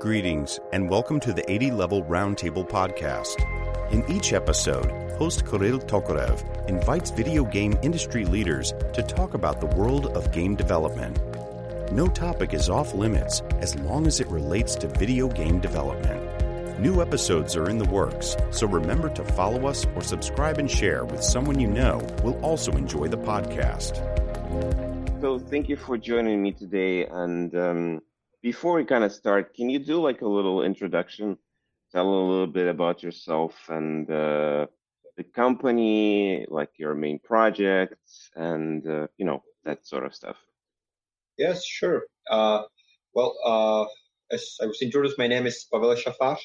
Greetings, and welcome to the 80 Level Roundtable podcast. In each episode, host Kirill Tokarev invites video game industry leaders to talk about the world of game development. No topic is off limits as long as it relates to video game development. New episodes are in the works, so remember to follow us or subscribe and share with someone you know will also enjoy the podcast. So, thank you for joining me today. And um, before we kind of start, can you do like a little introduction? Tell a little bit about yourself and uh, the company, like your main projects, and uh, you know that sort of stuff. Yes, sure. Uh, well, uh, as I was introduced, my name is Pavel Shafar,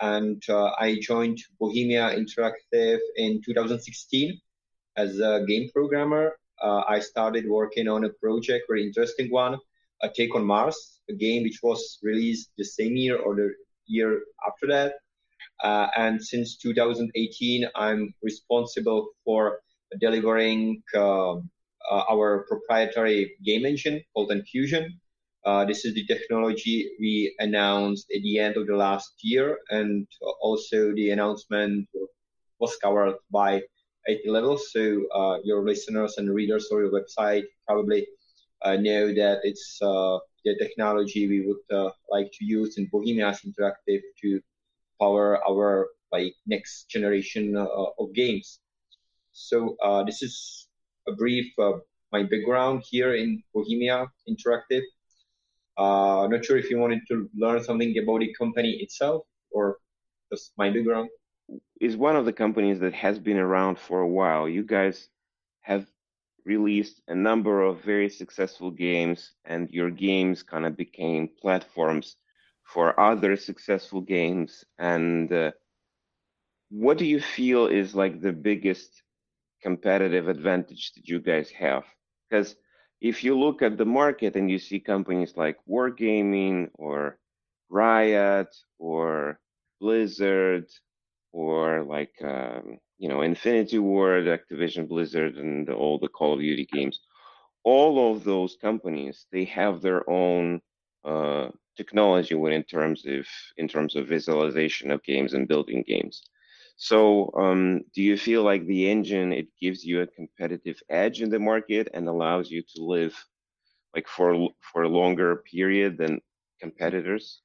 and uh, I joined Bohemia Interactive in 2016 as a game programmer. Uh, I started working on a project, very interesting one, a Take on Mars, a game which was released the same year or the year after that. Uh, and since 2018, I'm responsible for delivering uh, uh, our proprietary game engine called Enfusion. Uh, this is the technology we announced at the end of the last year, and also the announcement was covered by 80 levels. So uh, your listeners and readers of your website probably uh, know that it's the technology we would uh, like to use in Bohemia's Interactive to power our like next generation uh, of games. So uh, this is a brief my background here in Bohemia Interactive. Uh, not sure if you wanted to learn something about the company itself or just my background. Is one of the companies that has been around for a while. You guys have released a number of very successful games, and your games kind of became platforms for other successful games. And uh, what do you feel is like the biggest competitive advantage that you guys have? Because if you look at the market and you see companies like Wargaming or Riot or Blizzard or like um, you know, Infinity Ward, Activision Blizzard, and all the Call of Duty games, all of those companies they have their own uh, technology when in terms of in terms of visualization of games and building games. So, um, do you feel like the engine it gives you a competitive edge in the market and allows you to live like for for a longer period than competitors?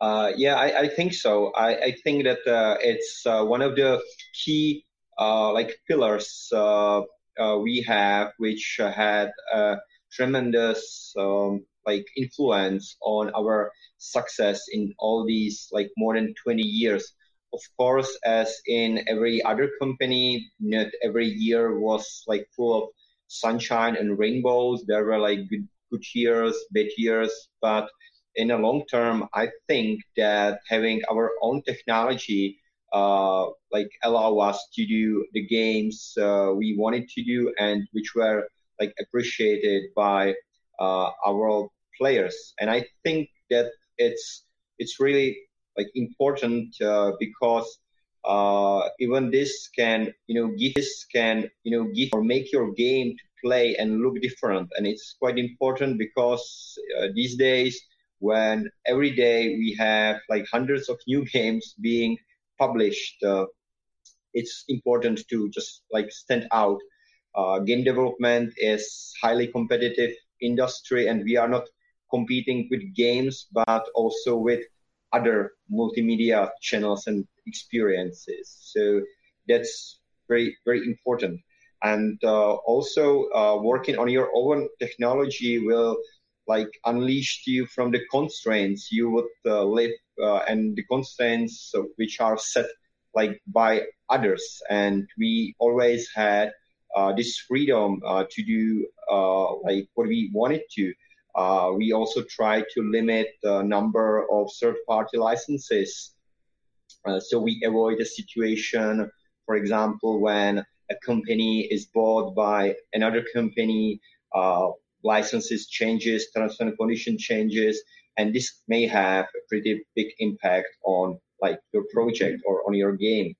Uh, yeah, I, I, think so. I, I think that uh, it's uh, one of the key uh, like pillars uh, uh, we have, which had a tremendous um, like influence on our success in all these like more than 20 years. Of course, as in every other company, not every year was like full of sunshine and rainbows. There were like good good years, bad years, but in the long term, I think that having our own technology uh, like allow us to do the games uh, we wanted to do and which were like appreciated by uh, our players. And I think that it's it's really like important uh, because uh, even this can you know give this can you know give or make your game to play and look different. And it's quite important because uh, these days when every day we have like hundreds of new games being published, uh, it's important to just like stand out. Uh, game development is highly competitive industry, and we are not competing with games, but also with other multimedia channels and experiences. So that's very very important. And uh, also uh, working on your own technology will like unleashed you from the constraints you would uh, live uh, and the constraints which are set like by others. And we always had uh, this freedom uh, to do uh, like what we wanted to. Uh, we also try to limit the number of third party licenses so we avoid a situation for example when a company is bought by another company licenses changes, terms and condition changes, and this may have a pretty big impact on like your project or on your game.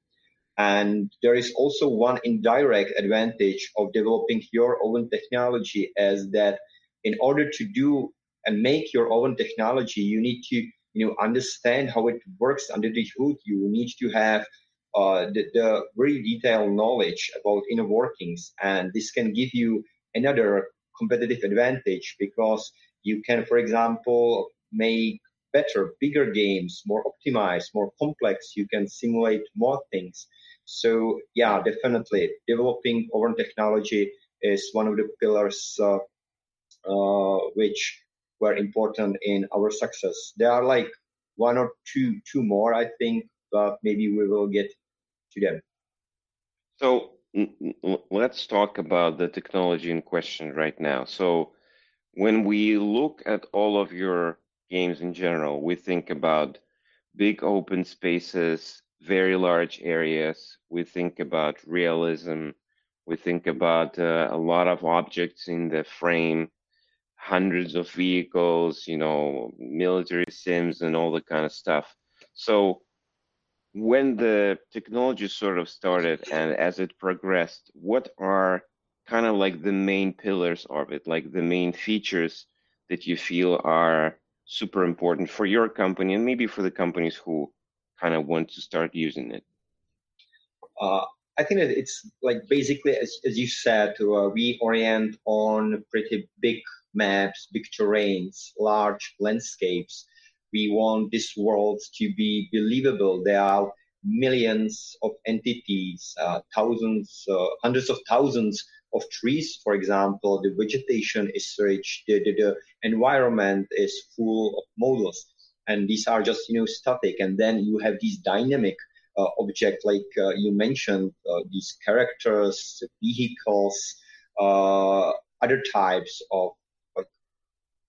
And there is also one indirect advantage of developing your own technology as that in order to do and make your own technology, you need to you know understand how it works under the hood. You need to have uh, the, the very detailed knowledge about inner workings, and this can give you another competitive advantage because you can, for example, make better, bigger games, more optimized, more complex. You can simulate more things. So yeah, definitely developing own technology is one of the pillars uh, uh, which were important in our success. There are like one or two, two more, I think, but maybe we will get to them. So let's talk about the technology in question right now. So when we look at all of your games in general, we think about big open spaces, very large areas. We think about realism. We think about uh, a lot of objects in the frame, hundreds of vehicles, you know, military sims and all the kind of stuff. So when the technology sort of started and as it progressed, what are kind of like the main pillars of it, like the main features that you feel are super important for your company and maybe for the companies who kind of want to start using it? Uh, I think that it's like basically, as, as you said, uh, we orient on pretty big maps, big terrains, large landscapes. We want this world to be believable. There are millions of entities, uh, thousands, uh, hundreds of thousands of trees, for example. The vegetation is rich. The, the, the environment is full of models and these are just you know static and then you have these dynamic uh, object like uh, you mentioned uh, these characters vehicles uh, other types of like,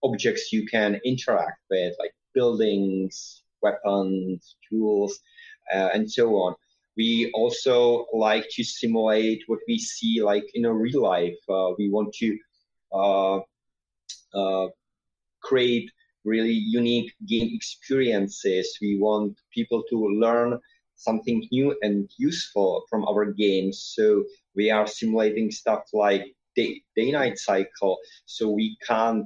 objects you can interact with like buildings weapons tools uh, and so on we also like to simulate what we see like in a real life uh, we want to create really unique game experiences. We want people to learn something new and useful from our games. So we are simulating stuff like day, day night cycle. So we can't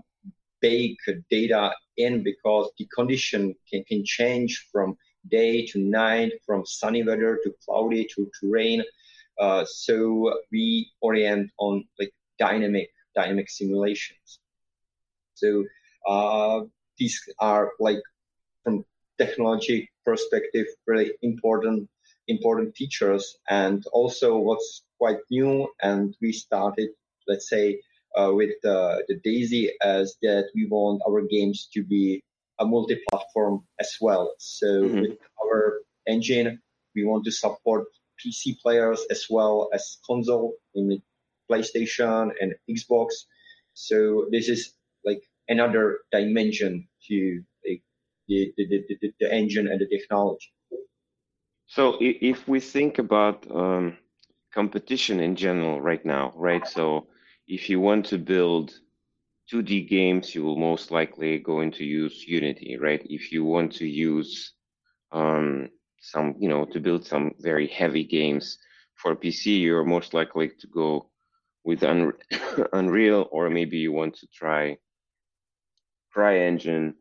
bake data in because the condition can, can change from day to night, from sunny weather to cloudy to, to rain. Uh, so we orient on like dynamic dynamic simulations. So uh, these are like from technology perspective really important important features and also what's quite new and we started let's say uh, with uh, the DayZ as that we want our games to be a multi-platform as well so mm-hmm. with our engine we want to support pc players as well as console in playstation and xbox so this is like another dimension to the, the, the, the, engine and the technology. So if we think about um, competition in general right now, right? So if you want to build 2D games, you will most likely going to use Unity, right? If you want to use um, some, you know, to build some very heavy games for PC, you're most likely to go with Unreal, or maybe you want to try CryEngine,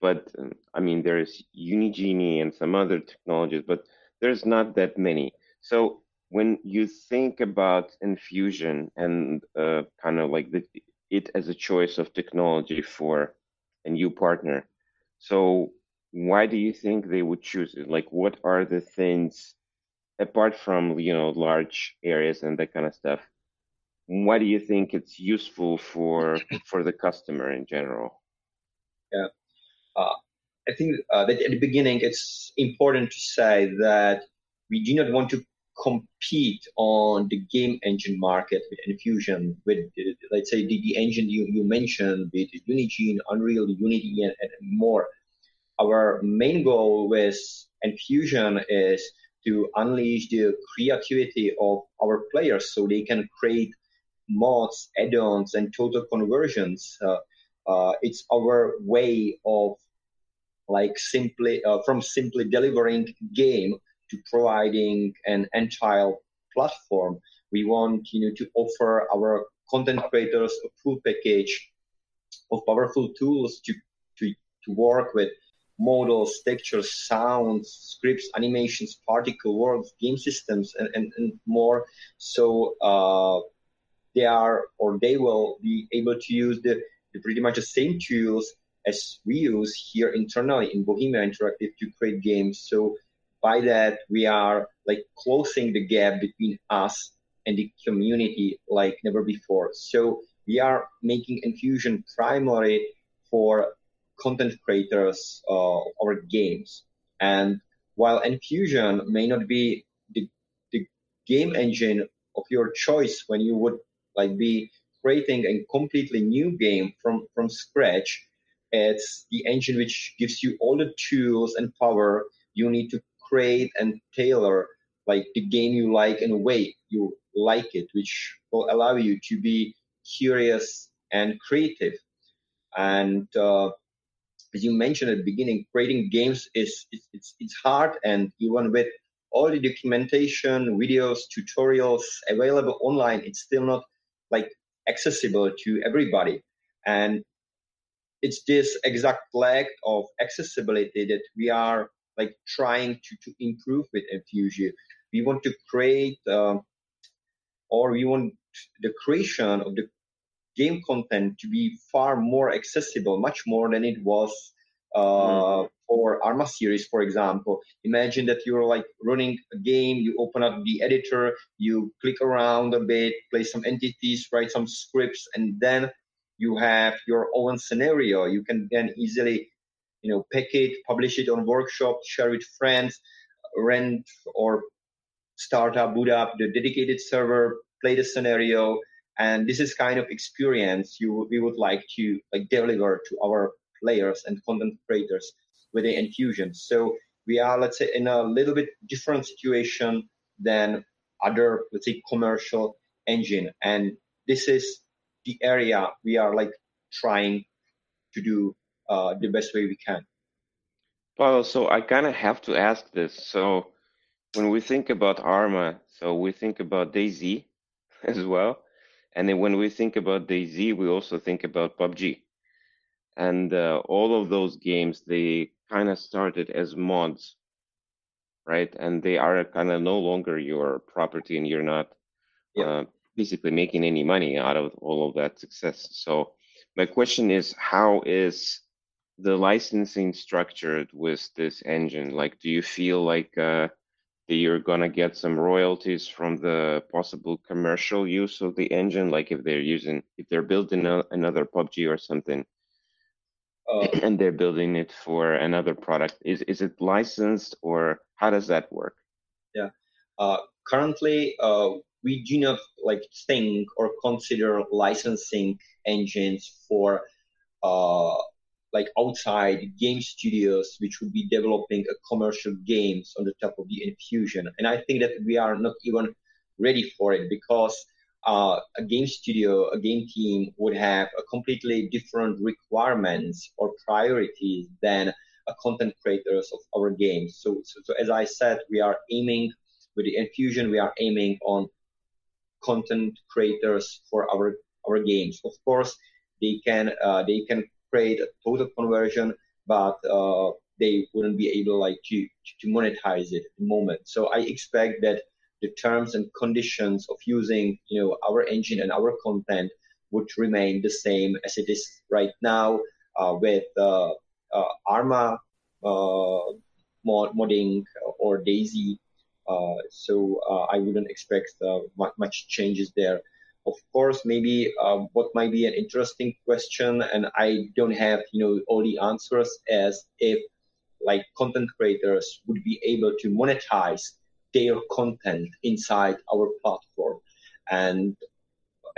but um, I mean, there's Unigine and some other technologies, but there's not that many. So when you think about Enfusion and uh, kind of like the, it as a choice of technology for a new partner, so why do you think they would choose it? Like, what are the things apart from you know large areas and that kind of stuff? Why do you think it's useful for for the customer in general? Yeah. Uh, I think uh, that at the beginning it's important to say that we do not want to compete on the game engine market with Enfusion, with let's say the, the engine you, you mentioned, with Unigine, Unreal, Unity, and, and more. Our main goal with Enfusion is to unleash the creativity of our players so they can create mods, add-ons, and total conversions. Uh, uh, it's our way of like simply uh, from simply delivering game to providing an entire platform. We want you know to offer our content creators a full package of powerful tools to, to, to work with models, textures, sounds, scripts, animations, particle worlds, game systems, and, and, and more. So uh, they are or they will be able to use the, the pretty much the same tools as we use here internally in Bohemia Interactive to create games. So by that we are like closing the gap between us and the community like never before. So we are making Enfusion primary for content creators uh, our games. And while Enfusion may not be the, the game engine of your choice when you would like be creating a completely new game from, from scratch, it's the engine which gives you all the tools and power you need to create and tailor like the game you like in a way you like it, which will allow you to be curious and creative. And uh, as you mentioned at the beginning, creating games is it's, it's, it's hard, and even with all the documentation, videos, tutorials available online, it's still not like accessible to everybody. And it's this exact lack of accessibility that we are like trying to, to improve with Enfusion. We want to create, uh, or we want the creation of the game content to be far more accessible, much more than it was uh, mm. for Arma series, for example. Imagine that you're like running a game, you open up the editor, you click around a bit, play some entities, write some scripts, and then you have your own scenario. You can then easily, you know, pick it, publish it on workshop, share with friends, rent or start up, boot up the dedicated server, play the scenario, and this is kind of experience you we would like to like deliver to our players and content creators with the Enfusion. So we are, let's say, in a little bit different situation than other, let's say, commercial engine. And this is the area we are like trying to do uh, the best way we can. Well, so I kind of have to ask this. So when we think about Arma, so we think about DayZ as well. And then when we think about DayZ, we also think about PUBG. And uh, all of those games, they kind of started as mods, right? And they are kind of no longer your property and you're not yeah. uh, basically making any money out of all of that success. So my question is, how is the licensing structured with this engine? Like, do you feel like uh, that you're gonna get some royalties from the possible commercial use of the engine, like if they're using if they're building a, another PUBG or something, uh, and they're building it for another product. Is is it licensed or how does that work? Yeah, uh, currently uh, we do not like think or consider licensing engines for uh, like outside game studios which would be developing a commercial games on the top of the Enfusion. And i think that we are not even ready for it because uh, a game studio a game team would have a completely different requirements or priorities than a content creators of our games. So, so, so as i said we are aiming with the Enfusion we are aiming on content creators for our our games. Of course they can uh, they can create a total conversion, but uh, they wouldn't be able like to to monetize it at the moment. So I expect that the terms and conditions of using you know our engine and our content would remain the same as it is right now uh, with uh, uh Arma uh, mod, modding or DayZ. Uh, so I wouldn't expect much changes there of course, maybe um, what might be an interesting question, and I don't have you know all the answers, as if like content creators would be able to monetize their content inside our platform, and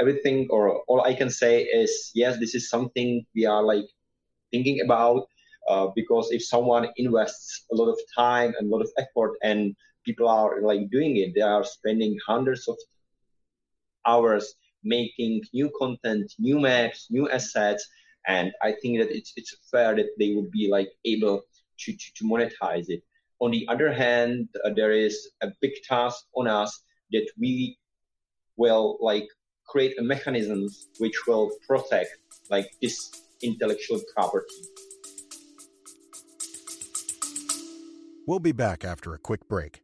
everything or all I can say is yes, this is something we are like thinking about. Uh, because if someone invests a lot of time and a lot of effort and people are like doing it they are spending hundreds of hours making new content, new maps, new assets. And I think that it's, it's fair that they would be like able to, to, to monetize it. On the other hand, uh, there is a big task on us that we will like create a mechanism which will protect like this intellectual property. We'll be back after a quick break.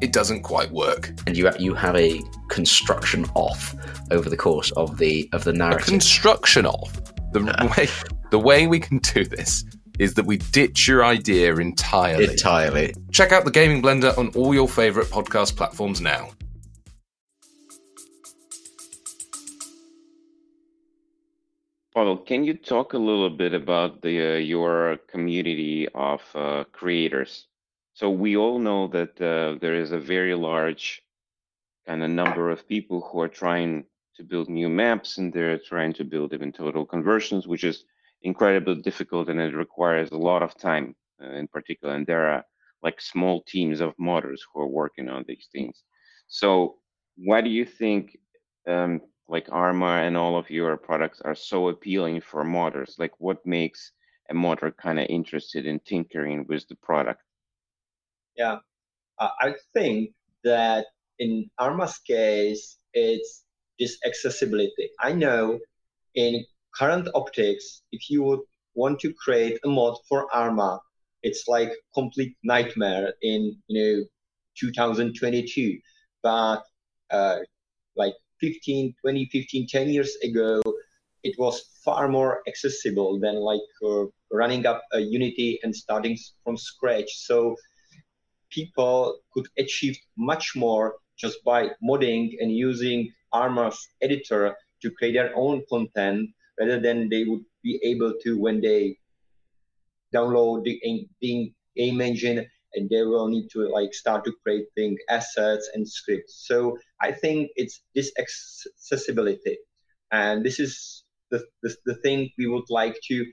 it doesn't quite work. And you you have a construction off over the course of the of the narrative. A construction off. The way the way we can do this is that we ditch your idea entirely. Entirely. Check out the Gaming Blender on all your favorite podcast platforms now. Pavel, can you talk a little bit about the uh, your community of uh, creators? So we all know that uh, there is a very large kind of number of people who are trying to build new maps and they're trying to build even total conversions, which is incredibly difficult and it requires a lot of time uh, in particular. And there are like small teams of modders who are working on these things. So why do you think um, like Arma and all of your products are so appealing for modders? Like what makes a modder kind of interested in tinkering with the product? Yeah, uh, I think that in Arma's case, it's this accessibility. I know in current optics, if you would want to create a mod for Arma, it's like complete nightmare in you know 2022. But uh, like 15, 20, 15, 10 years ago, it was far more accessible than like uh, running up a Unity and starting from scratch. So people could achieve much more just by modding and using Arma's editor to create their own content rather than they would be able to when they download the, the game engine and they will need to like start to create things, assets and scripts. So I think it's this accessibility, and this is the, the, the thing we would like to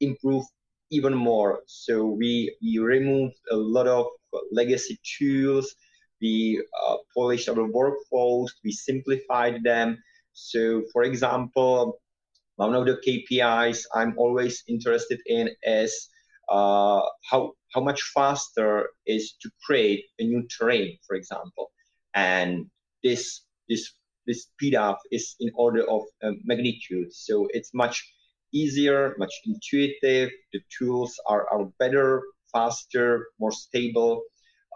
improve even more. So we, we removed a lot of legacy tools. We uh, polished our workflows. We simplified them. So, for example, one of the KPIs I'm always interested in is uh, how how much faster is to create a new terrain, for example, and this this this speed up is in order of um, magnitude. So it's much easier, much intuitive. The tools are, are better, faster, more stable.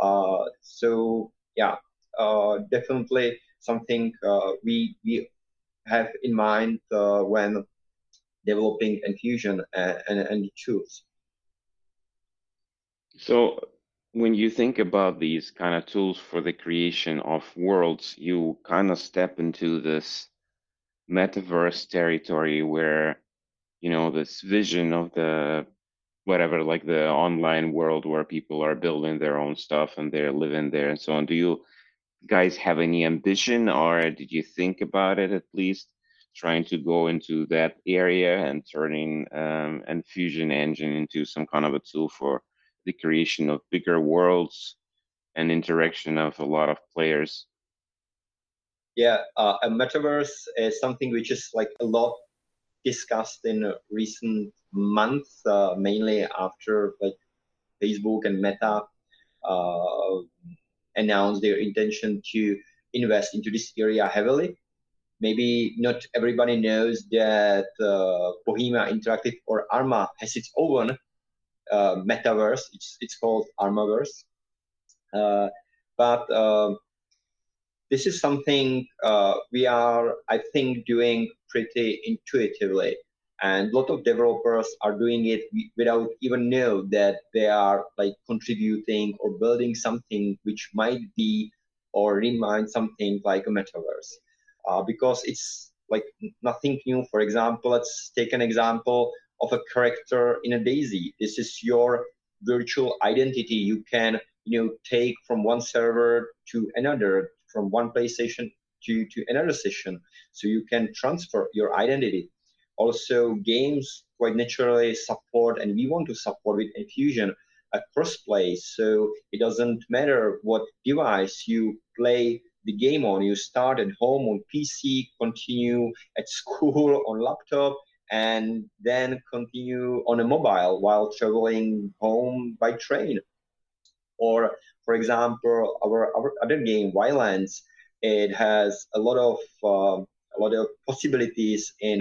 Uh, so yeah, uh, definitely something uh, we we have in mind uh, when developing Enfusion and, and, and tools. So when you think about these kind of tools for the creation of worlds, you kind of step into this metaverse territory where, you know, this vision of the whatever, like the online world where people are building their own stuff and they're living there and so on. Do you guys have any ambition or did you think about it at least? Trying to go into that area and turning um, Fusion engine into some kind of a tool for the creation of bigger worlds and interaction of a lot of players. Yeah, uh, a metaverse is something which is like a lot discussed in recent months, uh, mainly after like Facebook and Meta uh, announced their intention to invest into this area heavily. Maybe not everybody knows that uh, Bohemia Interactive or Arma has its own uh, metaverse. It's it's called Armaverse. Uh, but uh, this is something uh, we are, I think, doing pretty intuitively, and a lot of developers are doing it without even know that they are like contributing or building something which might be or remind something like a metaverse, uh, because it's like nothing new. For example, let's take an example of a character in a DayZ. This is your virtual identity you can you know take from one server to another from one playstation to, to another session so you can transfer your identity also games quite naturally support and we want to support with Enfusion a crossplay. So it doesn't matter what device you play the game on. You start at home on PC, continue at school on laptop, and then continue on a mobile while traveling home by train. Or, for example, our, our other game, Ylands, it has a lot of uh, a lot of possibilities in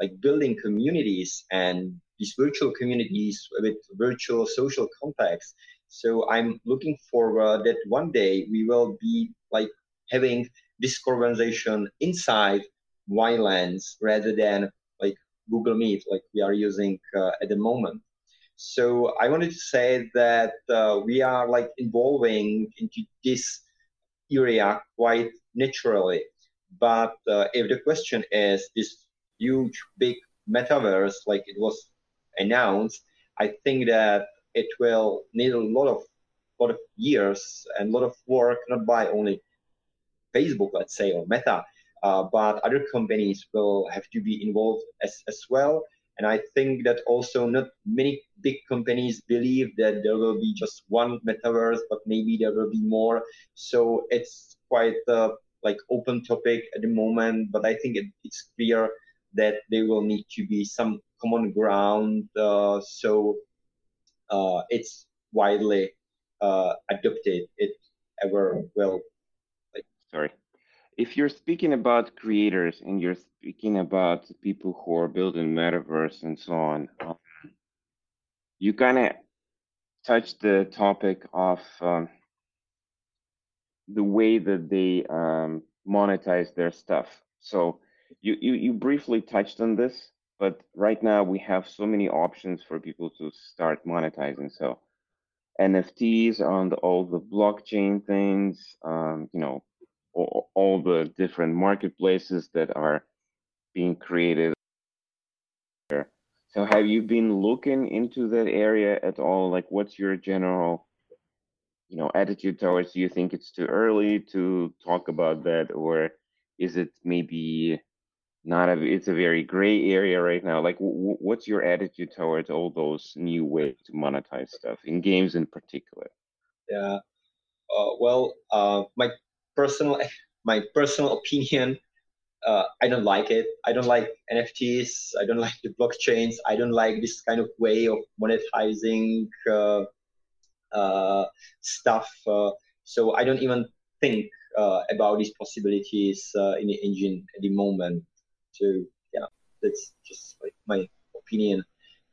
like building communities and these virtual communities with virtual social contacts. So I'm looking forward that one day we will be like having this conversation inside Ylands rather than like Google Meet, like we are using uh, at the moment. So I wanted to say that uh, we are like evolving into this area quite naturally. But uh, if the question is this huge, big metaverse, like it was announced, I think that it will need a lot of lot of years and a lot of work, not by only Facebook, let's say, or Meta, uh, but other companies will have to be involved as, as well. And I think that also not many big companies believe that there will be just one metaverse, but maybe there will be more. So it's quite a like open topic at the moment, but I think it, it's clear that there will need to be some common ground. Uh, so uh, it's widely uh, adopted. It ever will. Like, Sorry. If you're speaking about creators and you're speaking about people who are building metaverse and so on, um, you kind of touch the topic of um, the way that they um, monetize their stuff. So you, you you briefly touched on this, but right now we have so many options for people to start monetizing. So NFTs on the, all the blockchain things, um, you know, all, the different marketplaces that are being created. So have you been looking into that area at all? Like, what's your general, you know, attitude towards? Do you think it's too early to talk about that, or is it maybe not a it's a very gray area right now like what's your attitude towards all those new ways to monetize stuff in games in particular yeah uh, well uh, my personal my personal opinion uh, i don't like it i don't like nfts i don't like the blockchains i don't like this kind of way of monetizing uh, uh, stuff uh, so i don't even think about these possibilities in the engine at the moment so yeah, that's just like my opinion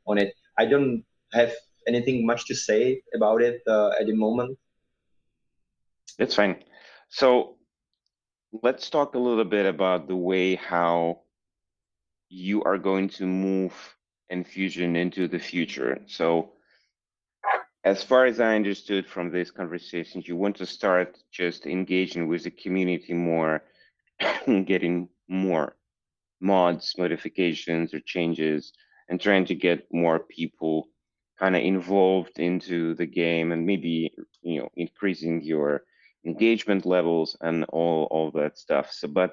on it. I don't have anything much to say about it uh, at the moment. That's fine. So let's talk a little bit about the way how you are going to move Enfusion into the future. So as far as I understood from this conversation, you want to start just engaging with the community more, getting more mods, modifications, or changes, and trying to get more people kind of involved into the game and maybe you know increasing your engagement levels and all all that stuff. So, but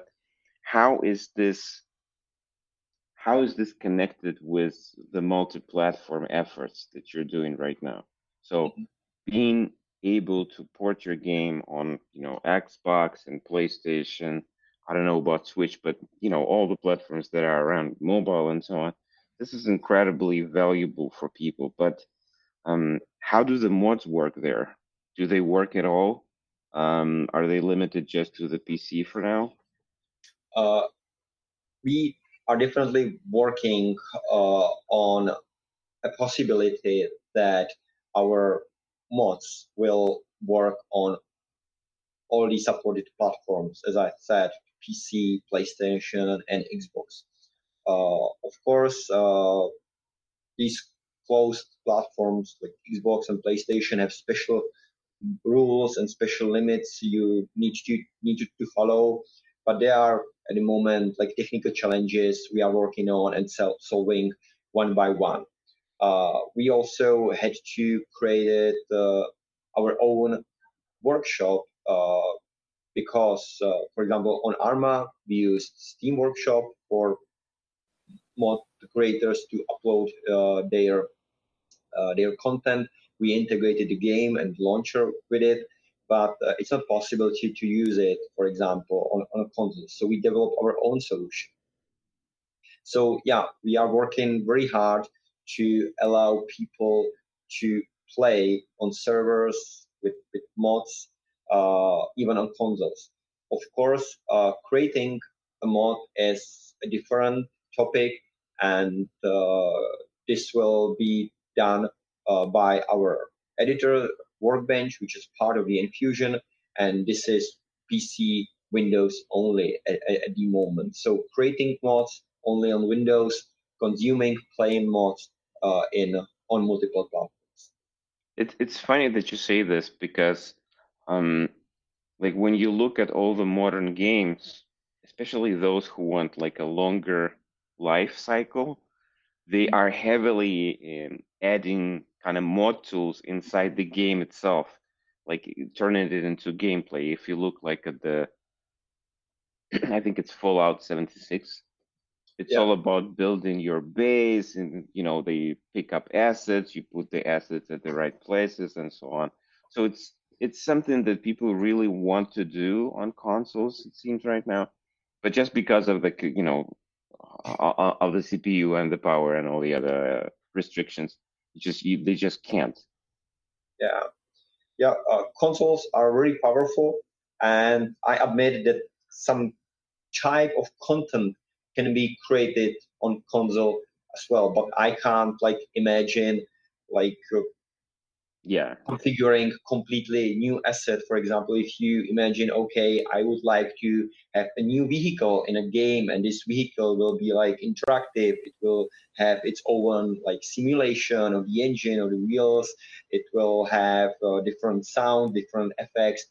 how is this? How is this connected with the multi-platform efforts that you're doing right now? So, being able to port your game on you know Xbox and PlayStation I don't know about Switch, but you know all the platforms that are around mobile and so on. This is incredibly valuable for people. But um, how do the mods work there? Do they work at all? Um, are they limited just to the PC for now? Uh, we are definitely working uh, on a possibility that our mods will work on all the supported platforms. As I said, PC, PlayStation, and Xbox. Uh, of course, uh, these closed platforms like Xbox and PlayStation have special rules and special limits you need to need to, follow. But there are at the moment like technical challenges we are working on and solving one by one. Uh, we also had to create uh, our own workshop uh, because, uh, for example, on Arma, we use Steam Workshop for mod creators to upload uh, their uh, their content. We integrated the game and launcher with it, but uh, it's not possible to, to use it, for example, on, on a console. So we developed our own solution. So yeah, we are working very hard to allow people to play on servers with, with mods, uh, even on consoles. Of course, uh, creating a mod is a different topic, and uh, this will be done uh, by our editor workbench, which is part of the Enfusion. and this is PC Windows only at, at the moment. So creating mods only on Windows, consuming playing mods uh, in on multiple platforms. It's it's funny that you say this because, um, like when you look at all the modern games, especially those who want like a longer life cycle, they are heavily um, adding kind of mod tools inside the game itself, like turning it into gameplay. If you look like at the, I think it's Fallout 76. It's yeah. all about building your base, and you know they pick up assets. You put the assets at the right places, and so on. So it's it's something that people really want to do on consoles. It seems right now, but just because of the you know of the CPU and the power and all the other uh, restrictions, just you, they just can't. Yeah, yeah. Uh, consoles are really powerful, and I admit that some type of content can be created on console as well. But I can't like imagine like yeah. Configuring completely new asset. For example if you imagine okay i would like to have a new vehicle in a game and this vehicle will be like interactive. It will have its own like simulation of the engine or the wheels. It will have uh, different sound different effects.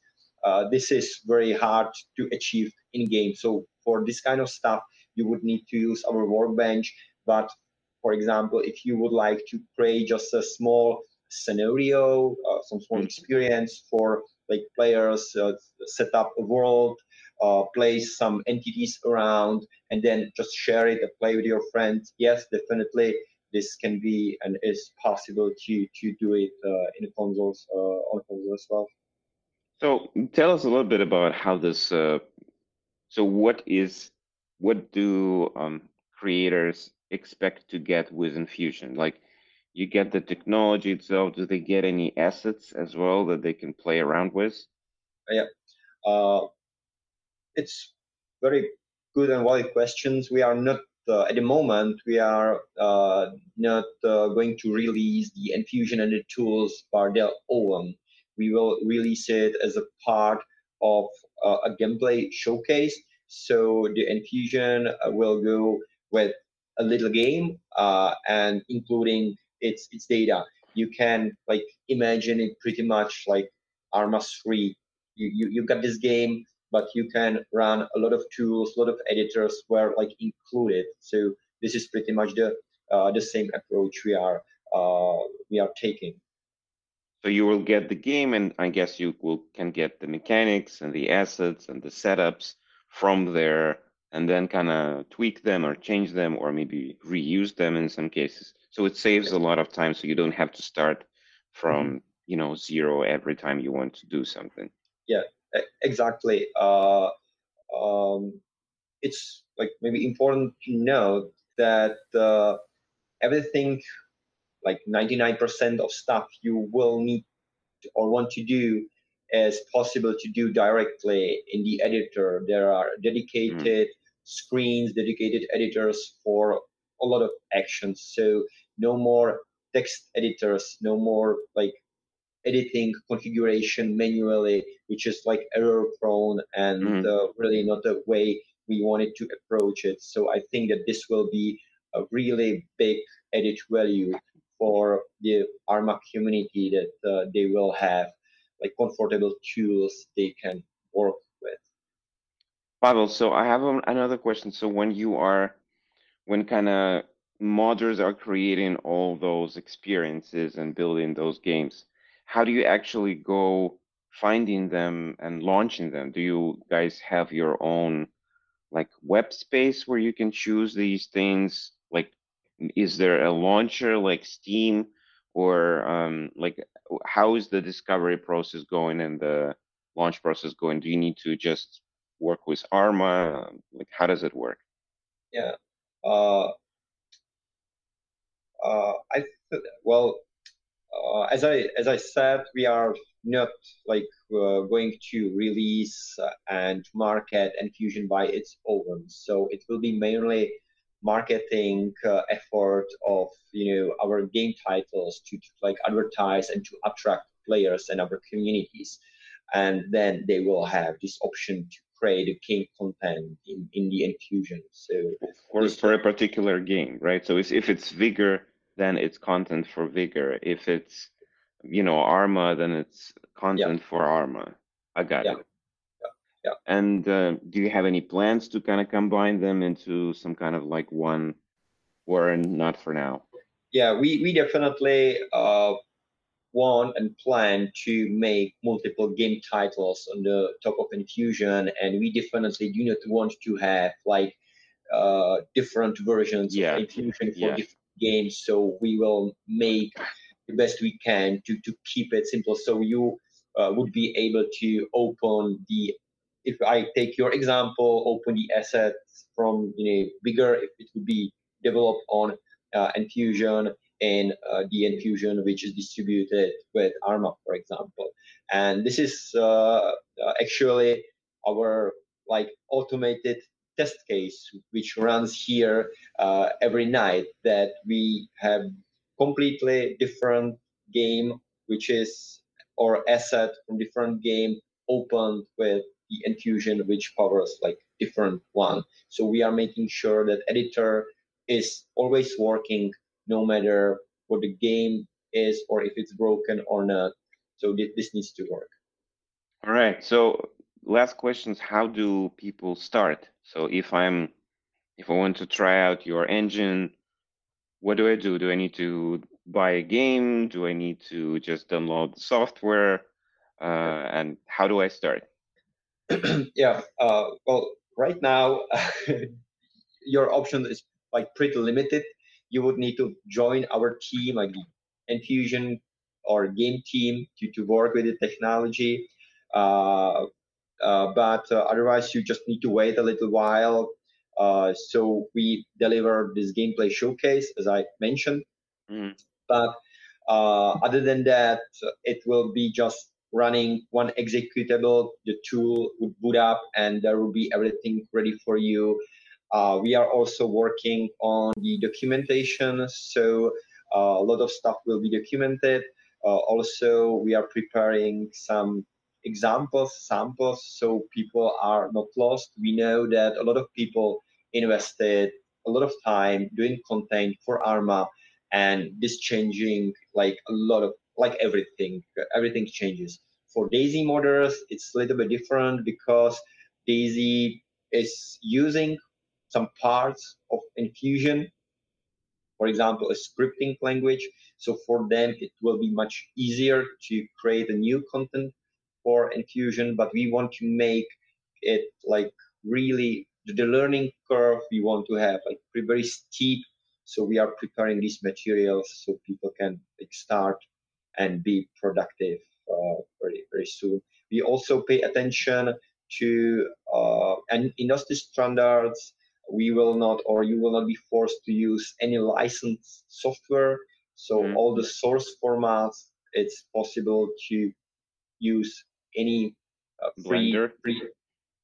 Uh, this is very hard to achieve in game so for this kind of stuff you would need to use our workbench. But for example if you would like to create just a small scenario, uh, some small mm-hmm. experience for like players, uh, set up a world, uh, place some entities around, and then just share it and play with your friends. Yes, definitely, this can be and is possible to to do it uh, in consoles uh, on consoles as well. So tell us a little bit about how this. Uh, so what is what do um, creators expect to get with Enfusion? Like you get the technology itself. Do they get any assets as well that they can play around with? Yeah, uh, it's very good and valid questions. We are not uh, at the moment. We are uh, not uh, going to release the Enfusion and the tools by their own. We will release it as a part of uh, a gameplay showcase. So the Enfusion uh, will go with a little game and including its its data. You can like imagine it pretty much like Arma 3. You, you you got this game, but you can run a lot of tools, a lot of editors were like included. So this is pretty much the uh, the same approach we are uh, we are taking. So you will get the game, and I guess you will can get the mechanics and the assets and the setups from there, and then kind of tweak them or change them, or maybe reuse them in some cases. So it saves a lot of time, so you don't have to start from mm-hmm. you know zero every time you want to do something. Yeah, exactly. Uh, um, it's like maybe important to know that uh, everything, like 99% of stuff you will need or want to do is possible to do directly in the editor. There are dedicated mm. screens, dedicated editors for a lot of actions. So no more text editors, no more like editing configuration manually, which is like error prone and mm-hmm. uh, really not the way we wanted to approach it. So I think that this will be a really big edit value for the Arma community that uh, they will have like comfortable tools they can work with. Pavel, so I have another question. So when you are, when kind of modders are creating all those experiences and building those games, how do you actually go finding them and launching them? Do you guys have your own like web space where you can choose these things? Like, is there a launcher like Steam, or um, like how is the discovery process going and the launch process going? Do you need to just work with Arma? Like how does it work? Yeah. Uh, I th- well, uh, as I as I said, we are not like uh, going to release uh, and market Enfusion by its own. So it will be mainly marketing uh, effort of you know our game titles to, to like advertise and to attract players and our communities, and then they will have this option to create game content in, in the Enfusion. So for, for a particular game, right? So if it's Vigor, then it's content for Vigor. If it's you know Arma, then it's content yeah. for Arma. I got yeah. it. Yeah. And uh, do you have any plans to kind of combine them into some kind of like one, or not for now? Yeah, we we definitely uh, want and plan to make multiple game titles on the top of Enfusion, and we definitely do not want to have like uh, different versions yeah. of Enfusion for yeah. different games. So we will make the best we can to, to keep it simple. So you uh, would be able to open the, if I take your example, open the assets from you know Vigor, if it would be developed on uh, Enfusion and uh, the Enfusion which is distributed with Arma, for example. And this is uh, uh, actually our like automated test case which runs here uh, every night that we have completely different game, which is or asset from different game opened with the Enfusion which powers like different one. So we are making sure that editor is always working no matter what the game is or if it's broken or not. So this needs to work. All right. So last questions. How do people start? So if I'm if I want to try out your engine, what do I do? Do I need to buy a game? Do I need to just download the software? Uh, and how do I start? yeah. Uh, well, right now, your option is like pretty limited. You would need to join our team, like the Enfusion or game team, to, to work with the technology. Uh, but uh, otherwise, you just need to wait a little while uh, so we deliver this gameplay showcase, as I mentioned. Mm. But uh, other than that, it will be just running one executable. The tool would boot up, and there will be everything ready for you. Uh, we are also working on the documentation, so uh, a lot of stuff will be documented. Uh, also, we are preparing some examples, samples, so people are not lost. We know that a lot of people invested a lot of time doing content for Arma, and this changing like a lot of like everything, everything changes. For DayZ modders, it's a little bit different because DayZ is using some parts of Enfusion, for example, a scripting language. So for them, it will be much easier to create a new content for Enfusion but we want to make it like really the learning curve we want to have like very steep. So we are preparing these materials so people can like, start and be productive uh, very very soon. We also pay attention to uh, and industry standards we will not or you will not be forced to use any licensed software. So mm-hmm. all the source formats it's possible to use any uh, free, free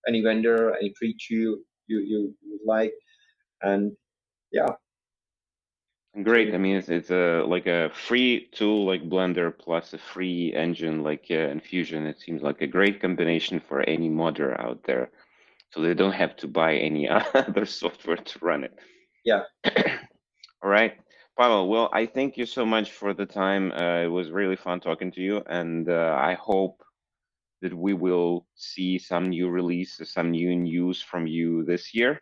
any vendor any free tool you you, you like, and yeah. Great. I mean, it's, it's a like a free tool like Blender plus a free engine like uh, Enfusion. It seems like a great combination for any modder out there, so they don't have to buy any other software to run it. Yeah. All right, Pavel. Well, I thank you so much for the time. Uh, it was really fun talking to you, and uh, I hope that we will see some new releases, some new news from you this year.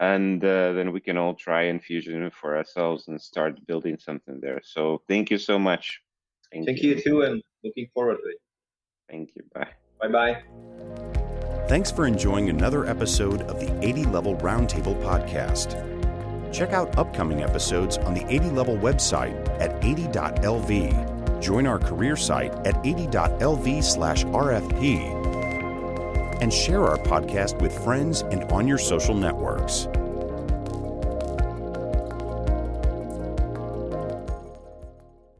And uh, then we can all try Enfusion for ourselves and start building something there. So thank you so much. Thank, thank you. you too, and looking forward to it. Thank you. Bye. Bye bye. Thanks for enjoying another episode of the 80 Level Roundtable podcast. Check out upcoming episodes on the 80 Level website at 80.lv. Join our career site at 80.lv slash RFP. And share our podcast with friends and on your social networks.